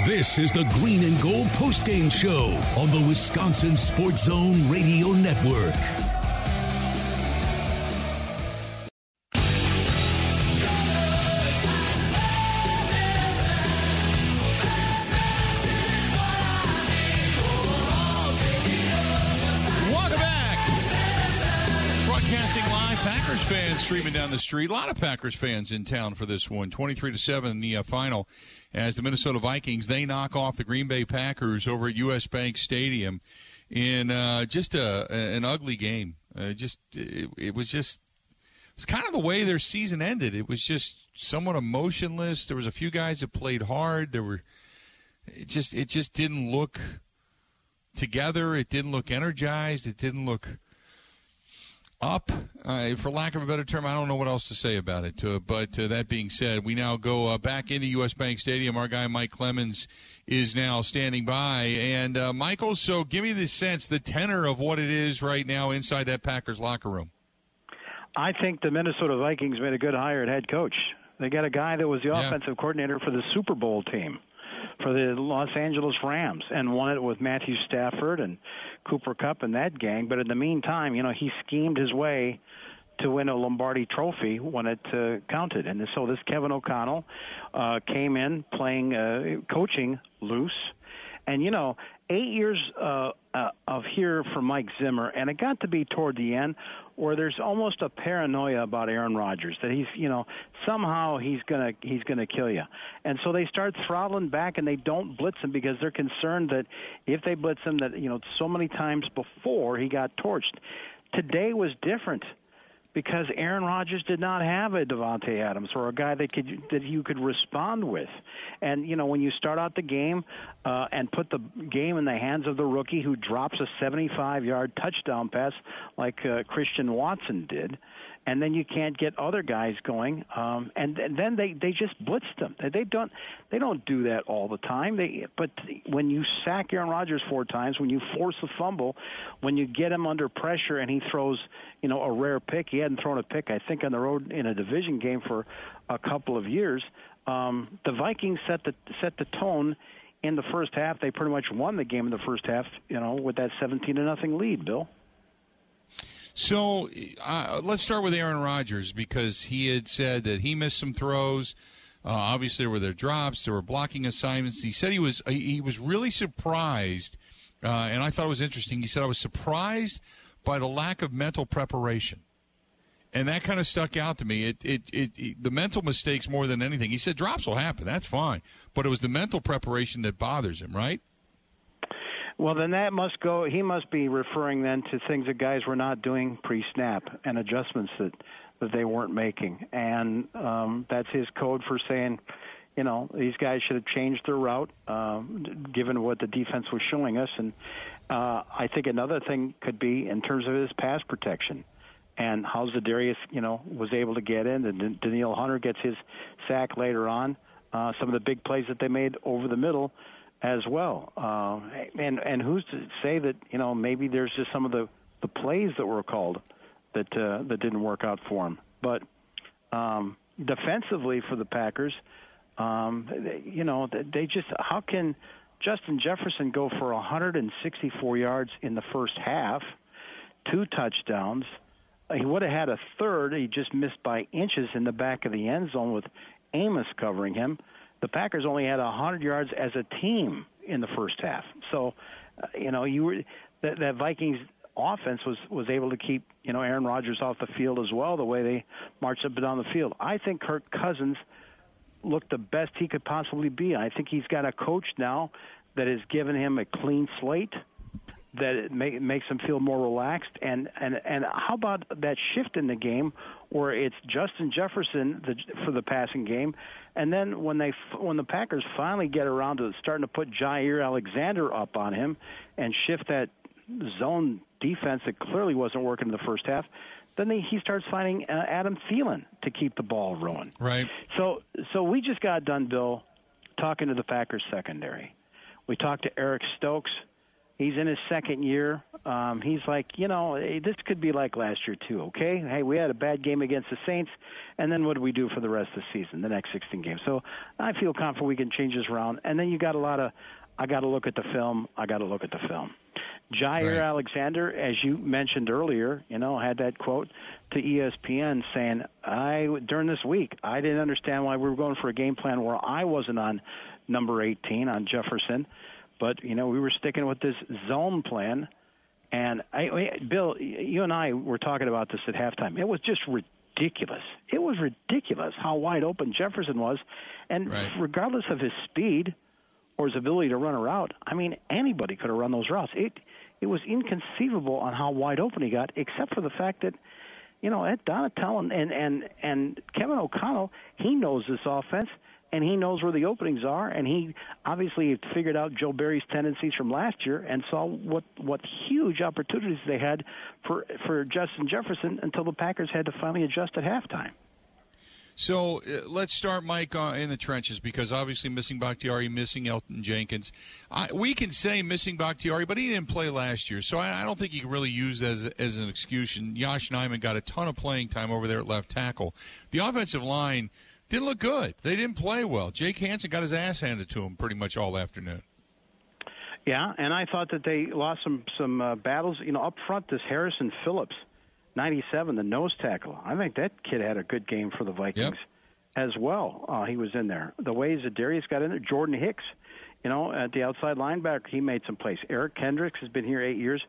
S2: This is the Green and Gold postgame show on the Wisconsin Sports Zone Radio Network.
S3: Down the street. A lot of Packers fans in town for this one. 23 to 7, the uh, final as the Minnesota Vikings they knock off the Green Bay Packers over at US Bank Stadium in uh, just a, an ugly game. Uh, just it, it was just it's kind of the way their season ended. It was just somewhat emotionless. There was a few guys that played hard. There were it just it just didn't look together. It didn't look energized. It didn't look up. Uh, for lack of a better term, I don't know what else to say about it. Uh, but uh, that being said, we now go uh, back into U.S. Bank Stadium. Our guy Mike Clemens is now standing by. And uh, Michael, so give me the sense, the tenor of what it is right now inside that Packers locker room.
S7: I think the Minnesota Vikings made a good hire at head coach. They got a guy that was the
S3: Yeah.
S7: offensive coordinator for the Super Bowl team for the Los Angeles Rams and won it with Matthew Stafford and Cooper Kupp and that gang. But in the meantime, you know, he schemed his way to win a Lombardi Trophy when it uh, counted. And so this Kevin O'Connell uh, came in playing, uh, coaching loose. And, you know, eight years uh, uh, of here for Mike Zimmer, and it got to be toward the end where there's almost a paranoia about Aaron Rodgers that he's, you know, somehow he's gonna he's gonna kill you, and so they start throttling back and they don't blitz him because they're concerned that if they blitz him, that you know, so many times before he got torched. Today was different because Aaron Rodgers did not have a Davante Adams or a guy that could that you could respond with. And you know, when you start out the game uh, and put the game in the hands of the rookie who drops a 75-yard touchdown pass like uh, Christian Watson did, and then you can't get other guys going. Um, and, and then they they just blitz them. They don't they don't do that all the time. They but when you sack Aaron Rodgers four times, when you force a fumble, when you get him under pressure and he throws you know a rare pick. He hadn't thrown a pick I think on the road in a division game for a couple of years. Um, the Vikings set the set the tone in the first half. They pretty much won the game in the first half. You know with that seventeen to nothing lead. Bill.
S3: So uh, let's start with Aaron Rodgers because he had said that he missed some throws. Uh, obviously, there were their drops, there were blocking assignments. He said he was he was really surprised, uh, and I thought it was interesting. He said I was surprised by the lack of mental preparation, and that kind of stuck out to me. It, it it, it the mental mistakes more than anything. He said drops will happen, that's fine, but it was the mental preparation that bothers him, right?
S7: Well, then that must go. He must be referring then to things that guys were not doing pre-snap and adjustments that that they weren't making, and um, that's his code for saying, you know, these guys should have changed their route um, given what the defense was showing us. And uh, I think another thing could be in terms of his pass protection and how Za'Darius, you know, was able to get in. And Danielle Hunter gets his sack later on. Uh, some of the big plays that they made over the middle as well. Uh, and and who's to say that you know maybe there's just some of the the plays that were called that uh, that didn't work out for him. But um, defensively for the Packers, um, they, you know they just how can Justin Jefferson go for 164 yards in the first half, two touchdowns. He would have had a third. He just missed by inches in the back of the end zone with Amos covering him the Packers only had 100 yards as a team in the first half. So, uh, you know, you were that, that Vikings offense was was able to keep you know Aaron Rodgers off the field as well. The way they marched up and down the field, I think Kirk Cousins looked the best he could possibly be. I think he's got a coach now that has given him a clean slate that it make, makes him feel more relaxed. And and and how about that shift in the game where it's Justin Jefferson the, for the passing game, and then when they when the Packers finally get around to starting to put Jaire Alexander up on him and shift that zone defense that clearly wasn't working in the first half, then they, he starts finding uh, Adam Thielen to keep the ball rolling.
S3: Right.
S7: So so we just got done, Bill, talking to the Packers secondary. We talked to Eric Stokes He's in his second year. Um, he's like, you know, hey, this could be like last year too. Okay, hey, we had a bad game against the Saints, and then what do we do for the rest of the season, the next 16 games? So I feel confident we can change this around. And then you got a lot of, I got to look at the film. I got to look at the film. Jaire right. Alexander, as you mentioned earlier, you know, had that quote to ESPN saying, "I during this week, I didn't understand why we were going for a game plan where I wasn't on number 18 on Jefferson." But you know, we were sticking with this zone plan. And I, Bill, you and I were talking about this at halftime. It was just ridiculous. It was ridiculous how wide open Jefferson was, and right. regardless of his speed or his ability to run a route, I mean, anybody could have run those routes. It it was inconceivable on how wide open he got, except for the fact that you know Ed Donatell and and and, and Kevin O'Connell, he knows this offense and he knows where the openings are, and he obviously figured out Joe Barry's tendencies from last year and saw what what huge opportunities they had for for Justin Jefferson until the Packers had to finally adjust at halftime.
S3: So uh, let's start, Mike, uh, in the trenches because obviously missing Bakhtiari, missing Elgton Jenkins. I, we can say missing Bakhtiari, but he didn't play last year, so I, I don't think you can really use as as an excuse. And Yosh Nijman got a ton of playing time over there at left tackle. The offensive line didn't look good. They didn't play well. Jake Hanson got his ass handed to him pretty much all afternoon.
S7: Yeah, and I thought that they lost some some uh, battles. You know, up front, this Harrison Phillips, ninety-seven, the nose tackle. I think that kid had a good game for the Vikings yep. as well. Uh, he was in there. The ways that Darius got in there, Jordan Hicks, you know, at the outside linebacker, he made some plays. Eric Kendricks has been here eight years.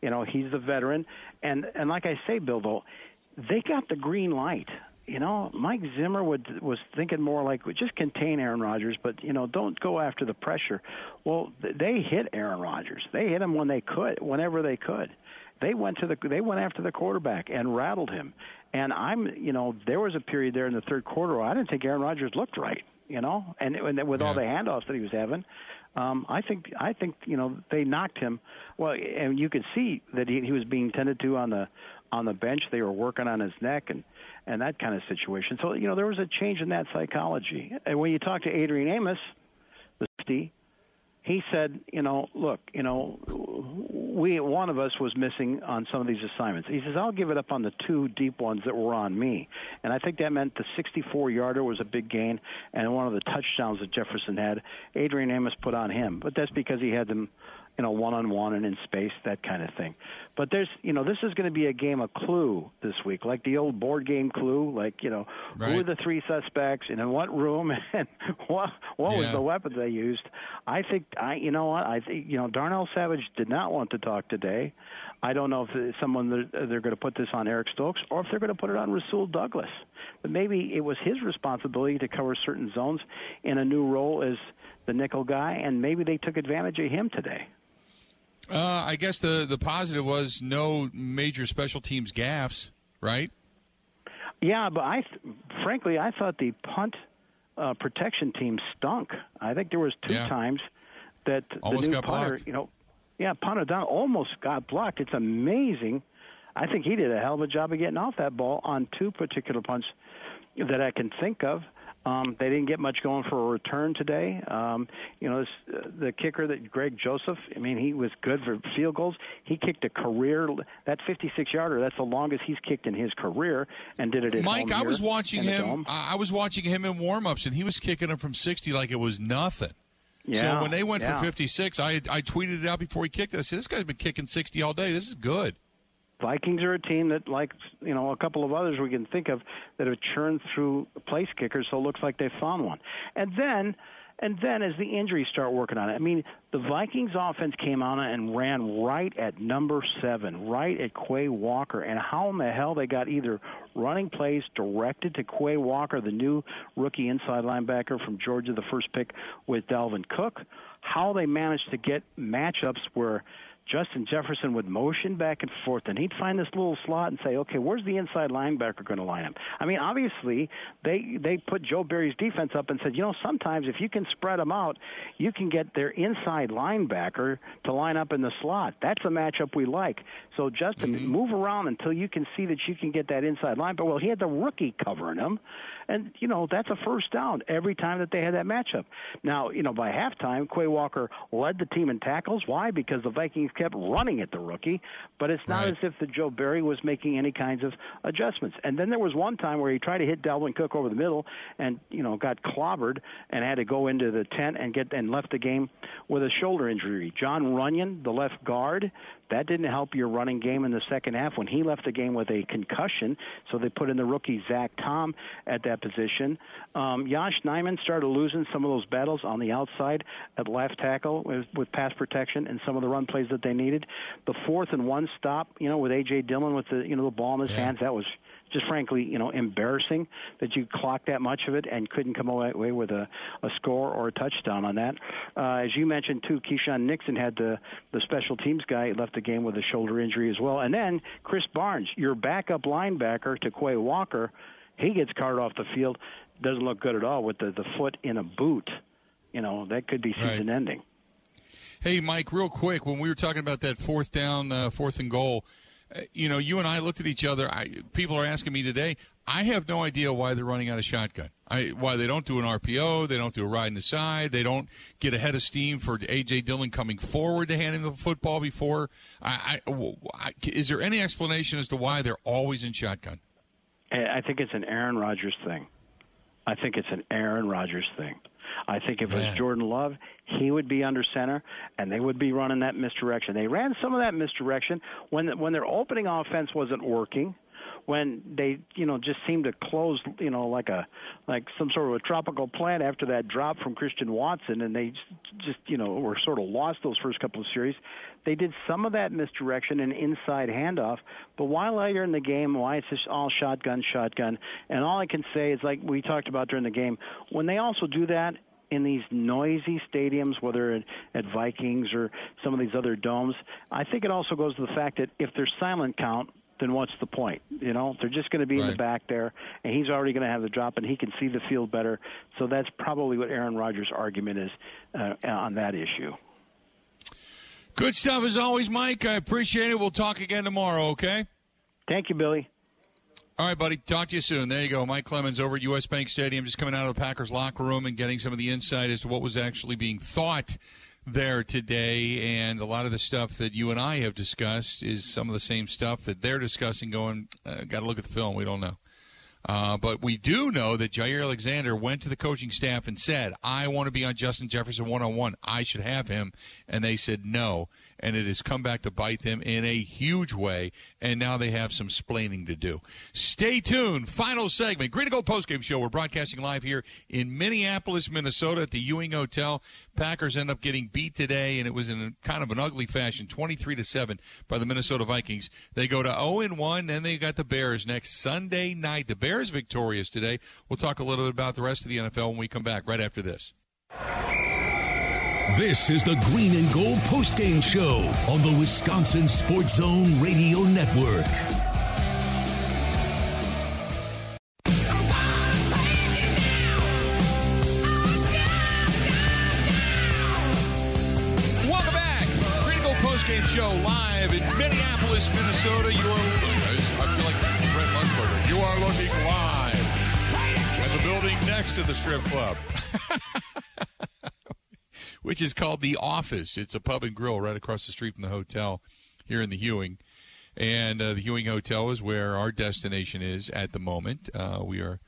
S7: You know, he's the veteran, and and like I say, Bill, though, they got the green light you know, Mike Zimmer would was thinking more like just contain Aaron Rodgers, but you know, don't go after the pressure. Well, they hit Aaron Rodgers. They hit him when they could, whenever they could. They went to the they went after the quarterback and rattled him, And I'm, you know, there was a period there in the third quarter where I didn't think Aaron Rodgers looked right, you know, and, and with all the handoffs that he was having, um, I think I think you know they knocked him. Well, and you could see that he, he was being tended to on the on the bench. They were working on his neck and and that kind of situation. So you know there was a change in that psychology. And when you talk to Adrian Amos, the safety, he said, you know, look, you know, we one of us was missing on some of these assignments. He says, I'll give it up on the two deep ones that were on me, and I think that meant the 64-yarder was a big gain, and one of the touchdowns that Jefferson had, Adrian Amos put on him. But that's because he had them you know, one on one and in space, that kind of thing. But there's, you know, this is going to be a game of Clue this week, like the old board game Clue. Like, you know,
S3: Right.
S7: who are the three suspects and in what room [LAUGHS] and what what was the weapon they used? I think I, you know what, I think you know, Darnell Savage did not want to talk today. I don't know if someone uh, they're, they're going to put this on Eric Stokes or if they're going to put it on Rasul Douglas. But maybe it was his responsibility to cover certain zones in a new role as the nickel guy, and maybe they took advantage of him today.
S3: Uh, I guess the the positive was no major special teams gaffes, right?
S7: Yeah, but I, frankly, I thought the punt uh, protection team stunk. I think there was two
S3: Yeah.
S7: times that
S3: Almost
S7: the new
S3: got
S7: punter,
S3: blocked.
S7: you know, yeah, punted down, almost got blocked. It's amazing. I think he did a hell of a job of getting off that ball on two particular punts that I can think of. Um, they didn't get much going for a return today. Um, you know, this, uh, the kicker that Greg Joseph. I mean, he was good for field goals. He kicked a career that 56 yarder. That's the longest he's kicked in his career, and did it at
S3: Mike, I was watching him. I was watching him in warm-ups, and he was kicking them from 60 like it was nothing.
S7: Yeah,
S3: so when they went
S7: yeah.
S3: for 56, I I tweeted it out before he kicked it. I said, "This guy's been kicking 60 all day. This is good."
S7: Vikings are a team that, like you know, a couple of others we can think of that have churned through place kickers. So it looks like they found one. And then, and then as the injuries start working on it, I mean, the Vikings offense came on and ran right at number seven, right at Quay Walker. And how in the hell they got either running plays directed to Quay Walker, the new rookie inside linebacker from Georgia, the first pick with Dalvin Cook, how they managed to get matchups where Justin Jefferson would motion back and forth, and he'd find this little slot and say, "Okay, where's the inside linebacker going to line up?" I mean, obviously they they put Joe Barry's defense up and said, "You know, sometimes if you can spread them out, you can get their inside linebacker to line up in the slot. That's a matchup we like." So Justin, mm-hmm. move around until you can see that you can get that inside linebacker. Well, he had the rookie covering him, and you know that's a first down every time that they had that matchup. Now, you know, by halftime, Quay Walker led the team in tackles. Why? Because the Vikings kept running at the rookie, but it's not
S3: Right.
S7: as if the Joe Barry was making any kinds of adjustments. And then there was one time where he tried to hit Dalvin Cook over the middle, and you know got clobbered and had to go into the tent and get and left the game with a shoulder injury. Jon Runyan, the left guard, that didn't help your running game in the second half when he left the game with a concussion. So they put in the rookie Zach Tom at that position. Um, Josh Nijman started losing some of those battles on the outside at left tackle with, with pass protection and some of the run plays that they needed. The fourth and one stop, you know, with AJ Dillon with the you know the ball in his
S3: Yeah.
S7: hands, that was just frankly, you know, embarrassing that you clocked that much of it and couldn't come away with a, a score or a touchdown on that. Uh, as you mentioned, too, Keisean Nixon had the the special teams guy left the game with a shoulder injury as well, and then Krys Barnes, your backup linebacker to Quay Walker, he gets carted off the field. Doesn't look good at all with the the foot in a boot. You know that could be
S3: Right.
S7: season ending.
S3: Hey, Mike, real quick, when we were talking about that fourth down, uh, fourth and goal, uh, you know, you and I looked at each other. I, people are asking me today. I have no idea why they're running out of shotgun. I, why they don't do an RPO, they don't do a ride in the side, they don't get ahead of steam for AJ Dillon coming forward to hand him the football before. I, I, I- is there any explanation as to why they're always in shotgun?
S7: I I think it's an Aaron Rodgers thing. I think it's an Aaron Rodgers thing. I think if it was. Jordan Love, he would be under center, and they would be running that misdirection. They ran some of that misdirection when when their opening offense wasn't working, when they you know just seemed to close you know like a like some sort of a tropical plant after that drop from Christian Watson, and they just, just you know were sort of lost those first couple of series. They did some of that misdirection and inside handoff, but why later in the game, why it's just all shotgun, shotgun, and all I can say is like we talked about during the game, when they also do that in these noisy stadiums, whether at, at Vikings or some of these other domes, I think it also goes to the fact that if there's silent count, then what's the point? You know, they're just going to be in the back there, and he's already going to have the drop, and he can see the field better. So that's probably what Aaron Rodgers' argument is uh, on that issue.
S3: Good stuff as always, Mike. I appreciate it. We'll talk again tomorrow, okay?
S7: Thank you, Billy.
S3: All right, buddy. Talk to you soon. There you go. Mike Clemens over at U.S. Bank Stadium, just coming out of the Packers locker room and getting some of the insight as to what was actually being thought there today. And a lot of the stuff that you and I have discussed is some of the same stuff that they're discussing. Going, uh, got to look at the film. We don't know. Uh, but we do know that Jaire Alexander went to the coaching staff and said, I want to be on Justin Jefferson one on one. I should have him. And they said no. And it has come back to bite them in a huge way. And now they have some splaining to do. Stay tuned. Final segment. Green and Gold postgame show. We're broadcasting live here in Minneapolis, Minnesota at the Hewing Hotel. Packers end up getting beat today, and it was in a, kind of an ugly fashion, 23 to 7 by the Minnesota Vikings. They go to 0 and 1, then they got the Bears next Sunday night. The Bears victorious today. We'll talk a little bit about the rest of the NFL when we come back right after this.
S2: This is the Green and Gold postgame show on the Wisconsin Sports Zone Radio Network.
S3: Welcome back. Green and Gold postgame show live in Minneapolis, Minnesota. You are, I feel like Brent Musburger. You are looking live at the building next to the strip club. [LAUGHS] which is called The Office. It's a pub and grill right across the street from the hotel here in the Hewing. And uh, the Hewing Hotel is where our destination is at the moment. Uh, we are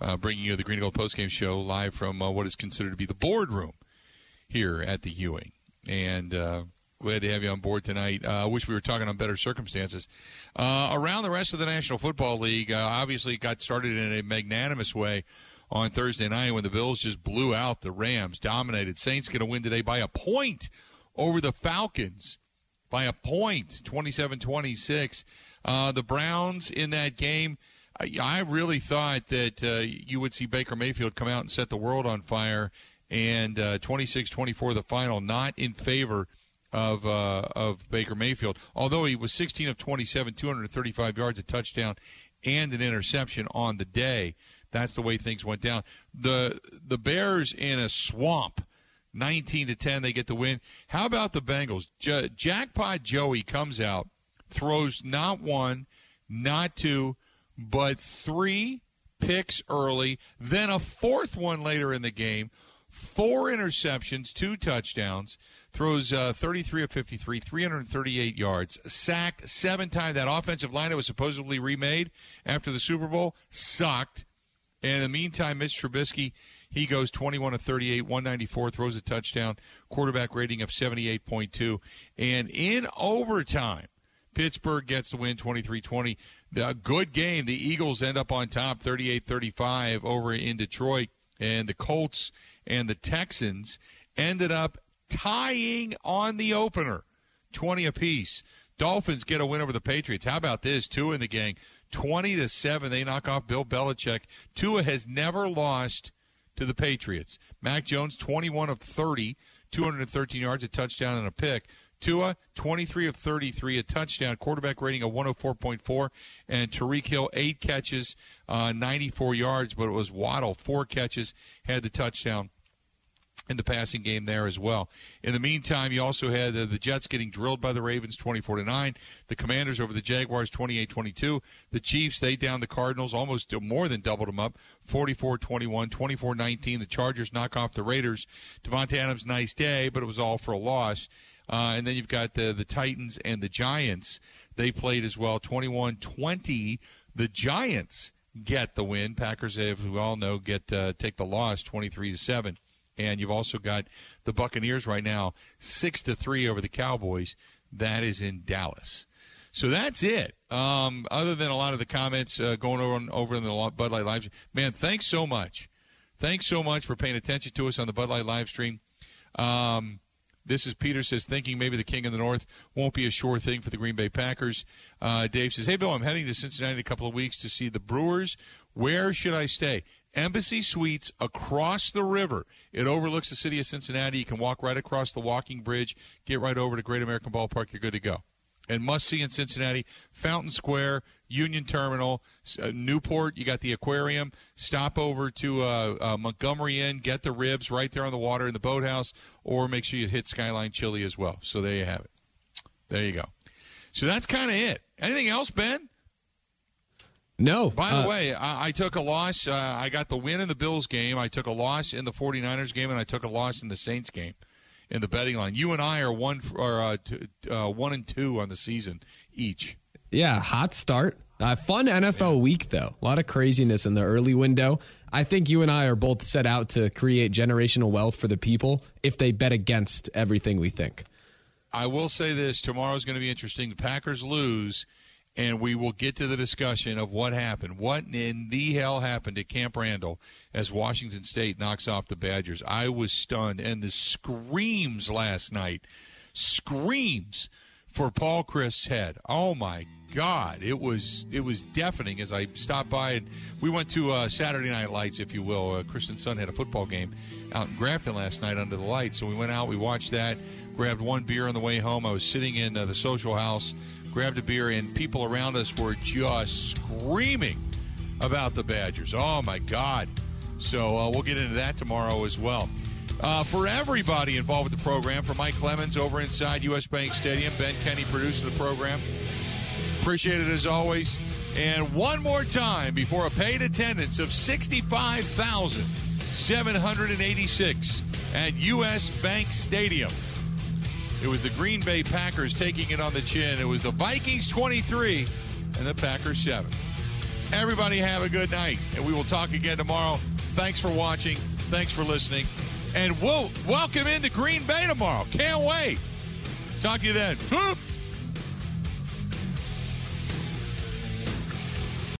S3: uh, bringing you the Green and Gold postgame show live from uh, what is considered to be the boardroom here at the Hewing. And uh, glad to have you on board tonight. Uh, I wish we were talking on better circumstances. Around the rest of the National Football League, obviously got started in a magnanimous way on Thursday night when the Bills just blew out the Rams, dominated. Saints going to win today by a point over the Falcons. By a point, 27 26. Uh, the Browns in that game, I, I really thought that uh, you would see Baker Mayfield come out and set the world on fire. And 26 24, the final, not in favor of uh, of Baker Mayfield. Although he was 16 of 27, 235 yards, a touchdown, and an interception on the day. That's the way things went down. The the Bears in a swamp, 19 to 10, they get the win. How about the Bengals? J- Jackpot Joey comes out, throws not one, not two, but three picks early, then a fourth one later in the game, four interceptions, two touchdowns, throws uh, 33 of 53, 338 yards, sacked seven times. That offensive line that was supposedly remade after the Super Bowl sucked. And in the meantime, Mitch Trubisky, he goes 21 of 38, 194, throws a touchdown, quarterback rating of 78.2. And in overtime, Pittsburgh gets the win 23 20. A good game. The Eagles end up on top 38 35 over in Detroit. And the Colts and the Texans ended up tying on the opener 20 apiece. Dolphins get a win over the Patriots. How about this? Two in the gang. 20 to 7. They knock off Bill Belichick. Tua has never lost to the Patriots. Mac Jones, 21 of 30, 213 yards, a touchdown, and a pick. Tua, 23 of 33, a touchdown, quarterback rating of 104.4, and Tyreek Hill, eight catches, uh, 94 yards, but it was Waddle, four catches, had the touchdown in the passing game there as well. In the meantime, you also had the Jets getting drilled by the Ravens 24 to 9, the Commanders over the Jaguars 28-22, the Chiefs they down the Cardinals almost more than doubled them up 44-21, 24-19, the Chargers knock off the Raiders. Davante Adams nice day, but it was all for a loss. Uh, and then you've got the the Titans and the Giants. They played as well 21-20. The Giants get the win. Packers, as we all know, get uh, take the loss 23 to 7 and you've also got the Buccaneers right now six to three over the Cowboys. That is in Dallas. So that's it. Um, other than a lot of the comments uh, going over on, over in the Bud Light live, man, thanks so much. Thanks so much for paying attention to us on the Bud Light live stream. Um, this is Peter says thinking maybe the King of the North won't be a sure thing for the Green Bay Packers. Uh, Dave says, "Hey Bill, I'm heading to Cincinnati in a couple of weeks to see the Brewers. Where should I stay? Embassy Suites across the river. It overlooks the city of Cincinnati. You can walk right across the walking bridge, get right over to Great American Ballpark. You're good to go. and must see in Cincinnati. Fountain Square, Union Terminal, uh, Newport. You got the aquarium. Stop over to uh, uh, Montgomery Inn. Get the ribs right there on the water in the boathouse, or make sure you hit Skyline Chili as well. So there you have it. There you go. So that's kind of it. Anything else, Ben?
S8: No.
S3: By the
S8: uh,
S3: way, I, I took a loss. Uh, I got the win in the Bills game. I took a loss in the 49ers game, and I took a loss in the Saints game in the betting line. You and I are one or uh, t- uh, one and two on the season each.
S8: Yeah, hot start. Uh, fun NFL week, though. A lot of craziness in the early window. I think you and I are both set out to create generational wealth for the people if they bet against everything we think.
S3: I will say this tomorrow's going to be interesting. The Packers lose, and we will get to the discussion of what happened. What in the hell happened at Camp Randall as Washington State knocks off the Badgers? I was stunned. And the screams last night, screams for Paul Chryst's head. Oh my God! It was it was deafening as I stopped by and we went to uh, Saturday Night Lights, if you will. Uh, Kristen's son had a football game out in Grafton last night under the lights, so we went out, we watched that, grabbed one beer on the way home. I was sitting in uh, the social house, grabbed a beer, and people around us were just screaming about the Badgers. Oh my God! So uh, we'll get into that tomorrow as well. Uh, for everybody involved with the program, for Mike Clemens over inside U.S. Bank Stadium, Ben Kenny producing the program. Appreciate it as always. And one more time before a paid attendance of 65,786 at U.S. Bank Stadium. It was the Green Bay Packers taking it on the chin. It was the Vikings 23 and the Packers 7. Everybody have a good night, and we will talk again tomorrow. Thanks for watching. Thanks for listening. And we'll welcome into Green Bay tomorrow. Can't wait. Talk to you then.